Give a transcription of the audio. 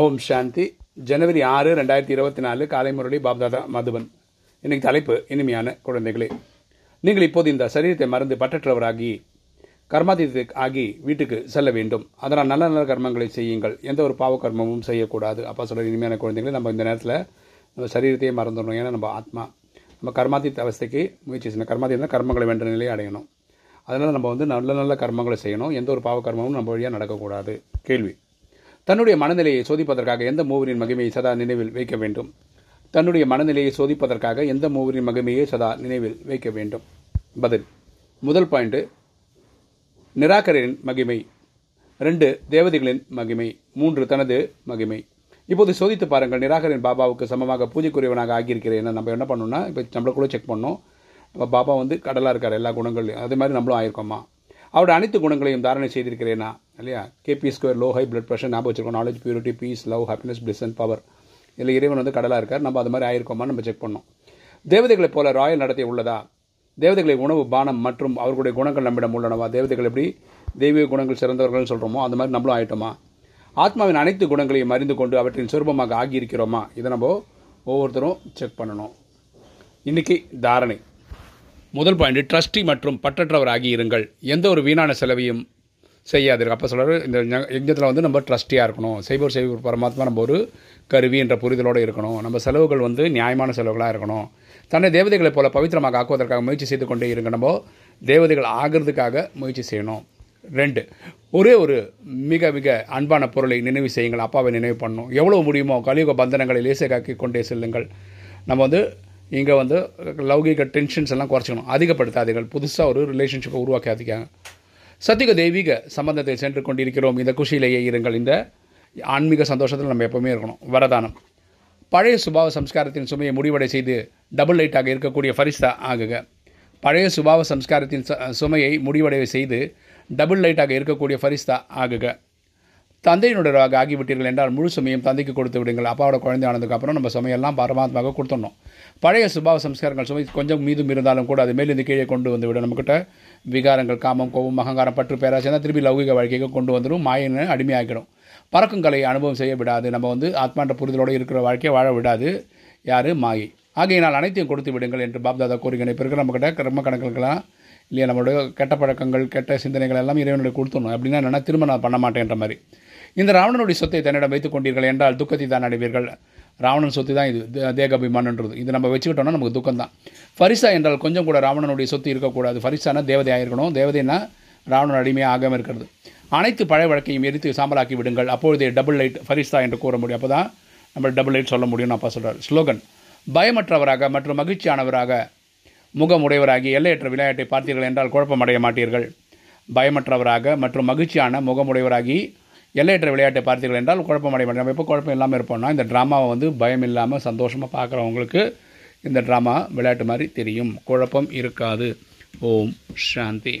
ஓம் சாந்தி. ஜனவரி ஆறு ரெண்டாயிரத்தி இருபத்தி நாலு காலை முரளி பாப்தாதா மதுபன். இன்னைக்கு தலைப்பு இனிமையான குழந்தைகளே. நீங்கள் இப்போது இந்த சரீரத்தை மறந்து பற்றற்றவராகி கர்மாதித்த ஆகி வீட்டுக்கு செல்ல வேண்டும். அதனால் நல்ல நல்ல கர்மங்களை செய்யுங்கள். எந்த ஒரு பாவ கர்மமும் செய்யக்கூடாது. அப்பா சொல்கிற இனிமையான குழந்தைகளை நம்ம இந்த நேரத்தில் நம்ம சரீரத்தையே மறந்துடணும். ஏன்னா நம்ம ஆத்மா நம்ம கர்மாதீத்த அவஸ்தைக்கு முயற்சி செய்யணும். கர்மாதீதம் கர்மங்களை வேண்ட நிலையை அடையணும். அதனால் நம்ம வந்து நல்ல நல்ல கர்மங்களை செய்யணும். எந்த ஒரு பாவ கர்மமும் நம்ம வழியாக நடக்கக்கூடாது. கேள்வி. தன்னுடைய மனநிலையை சோதிப்பதற்காக எந்த மூவரின் மகிமையை சதா நினைவில் வைக்க வேண்டும்? தன்னுடைய மனநிலையை சோதிப்பதற்காக எந்த மூவரின் மகிமையை சதா நினைவில் வைக்க வேண்டும்? பதில். முதல் பாயிண்ட்டு நிராகரின் மகிமை. ரெண்டு தேவதைகளின் மகிமை. மூன்று தனது மகிமை. இப்போது சோதித்து பாருங்கள் நிராகரின் பாபாவுக்கு சமமாக பூஜைக்குரியவனாக ஆகியிருக்கிறேன். நம்ம என்ன பண்ணோம்னா இப்போ நம்மள கூட செக் பண்ணோம் நம்ம பாபா வந்து கடலாக இருக்கார் எல்லா குணங்களையும் அதே மாதிரி நம்மளும் ஆயிருக்கோமா அவருடைய அனைத்து குணங்களையும் தாரணை செய்திருக்கிறேனா? இல்லையா? KP square low high blood pressure ஞாபகம் வச்சிருக்கோம். Knowledge purity peace love happiness plus and power இதில் இறைவன் வந்து கடலாக இருக்கார். நம்ம அது மாதிரி ஆயிருக்கோமா நம்ம செக் பண்ணோம் தேவதைகளைப் போல ராயல் நடத்தை உள்ளதா? தேவதைகளை உணவு பானம் மற்றும் அவர்களுடைய குணங்கள் நம்மிடம் உள்ளனவா? தேவதைகள் எப்படி தெய்வீக குணங்கள் சிறந்தவர்கள்னு சொல்கிறோமோ அந்த மாதிரி நம்மளும் ஆகிட்டோமா ஆத்மாவின் அனைத்து குணங்களையும் அறிந்து கொண்டு அவற்றின் சுரூபமாக ஆகியிருக்கிறோமா? இதை நம்ம ஒவ்வொருத்தரும் செக் பண்ணணும். இன்றைக்கி தாரணை. முதல் பாயிண்ட் ட்ரஸ்டி மற்றும் பற்றற்றவர் ஆகியிருங்கள். எந்த ஒரு வீணான செலவையும் செய்யாதீர்கள் அப்போ சொல்கிறார் இந்த யஜ்ஞத்தில் வந்து நம்ம ட்ரஸ்டியாக இருக்கணும். செய்வோர் செய்வோர் பரமாத்மா நம்ம ஒரு கருவி என்ற புரிதலோடு இருக்கணும். நம்ம செலவுகள் வந்து நியாயமான செலவுகளாக இருக்கணும். தன்னை தேவதைகளைப் போல பவித்திரமாக ஆக்குவதற்காக முயற்சி செய்து கொண்டே இருங்க. நம்ம தேவதைகள் ஆகிறதுக்காக முயற்சி செய்யணும். ரெண்டு ஒரே ஒரு மிக மிக அன்பான பொருளை நினைவு செய்யுங்கள். அப்பாவை நினைவு பண்ணணும். எவ்வளோ முடியுமோ கலியுக பந்தனங்களை லேசகாக்கி கொண்டே செல்லுங்கள். நம்ம வந்து இங்கே வந்து லௌகிக டென்ஷன்ஸ் எல்லாம் குறைச்சிக்கணும். அதிகப்படுத்தாதீர்கள். புதுசாக ஒரு ரிலேஷன்ஷிப்பை உருவாக்காதீங்க சத்திக தெய்வீக சம்பந்தத்தை சென்று கொண்டிருக்கிறோம். இந்த குஷியிலேயே இருங்கள். இந்த ஆன்மீக சந்தோஷத்தில் நம்ம எப்பவுமே இருக்கணும். வரதானம். பழைய சுபாவ சம்ஸ்காரத்தின் சுமையை முடிவடை செய்து டபுள் லைட்டாக இருக்கக்கூடிய ஃபரிஸ்தா ஆகுக. பழைய சுபாவ சம்ஸ்காரத்தின் சுமையை முடிவடை செய்து டபுள் லைட்டாக இருக்கக்கூடிய ஃபரிஸ்தா ஆகுக. தந்தையினுடைய ஆகிவிட்டீர்கள் என்றால் முழு சுமையும் தந்தைக்கு கொடுத்து விடுங்கள். அப்பாவோட குழந்தை ஆனதுக்கப்புறம் நம்ம சுமையெல்லாம் பரமாத்மாவுக்கு கொடுத்துடணும். பழைய சுபாவ சம்ஸ்காரங்கள் சுமை கொஞ்சம் மீதும் இருந்தாலும் கூட அது மேலிருந்து கீழே கொண்டு வந்து விடும் நம்மக்கிட்ட விகாரங்கள் காமம் கோபம் அகங்காரம் பற்று பேராசை திருப்பி லௌகிக வாழ்க்கைக்கு கொண்டு வந்துடும் மாயின்னு அடிமையாகிடும் பறக்கும் கலை அனுபவம் செய்ய விடாது. நம்ம வந்து ஆத்மாண்ட புரிதலோடு இருக்கிற வாழ்க்கையை வாழ விடாது. யார்? மாயை. ஆகையினால் அனைத்தையும் கொடுத்து விடுங்கள் என்று பாப்தாதா கூறுகிறேன் இப்போ இருக்கிற நம்மக்கிட்ட கிரம கணக்குகளுக்கெல்லாம் இல்லையா? நம்மளுடைய கெட்ட பழக்கங்கள் கெட்ட சிந்தனைகள் எல்லாம் இறைவனுடைய கொடுத்துடணும். அப்படின்னா என்னென்னா திரும்ப நான் பண்ண மாட்டேன்ற மாதிரி. இந்த ராவணனுடைய சொத்தை தன்னிடம் வைத்துக் கொண்டீர்கள் என்றால் துக்கத்தை தான் அடைவீர்கள். ராவணன் சொத்து தான் இது. தேகாபிமானன்றது. இது நம்ம வச்சுக்கிட்டோம்னா நமக்கு துக்கம் தான் ஃபரிசா என்றால் கொஞ்சம் கூட ராவணனுடைய சொத்து இருக்கக்கூடாது. ஃபரிசானா தேவதையாக இருக்கணும். தேவதைனா ராவணன் அடிமையாக ஆகாமல் இருக்கிறது. அனைத்து பழைய வழக்கையும் எரித்து சாம்பலாக்கி விடுங்கள். அப்பொழுதே டபுள் லைட் ஃபரிஸ்தா என்று கூற முடியும். அப்போ தான் நம்ம டபுள் லைட் சொல்ல முடியும்னு அப்பா சொல்கிறார் ஸ்லோகன். பயமற்றவராக மற்றும் மகிழ்ச்சியானவராக முகமுடையவராகி எல்லையற்ற விளையாட்டை பார்த்தீர்கள் என்றால் குழப்பமடைய மாட்டீர்கள். பயமற்றவராக மற்றும் மகிழ்ச்சியான முகமுடையவராகி எல்லையற்ற விளையாட்டை பார்த்தீர்கள் என்றால் குழப்பமடைய மாட்டோம் நம்ம எப்போ குழப்பம் இல்லாமல் இருப்போம்னா இந்த ட்ராமாவை வந்து பயம் இல்லாமல் சந்தோஷமாக பார்க்குறவங்களுக்கு இந்த ட்ராமா விளையாட்டு மாதிரி தெரியும். குழப்பம் இருக்காது. ஓம் சாந்தி.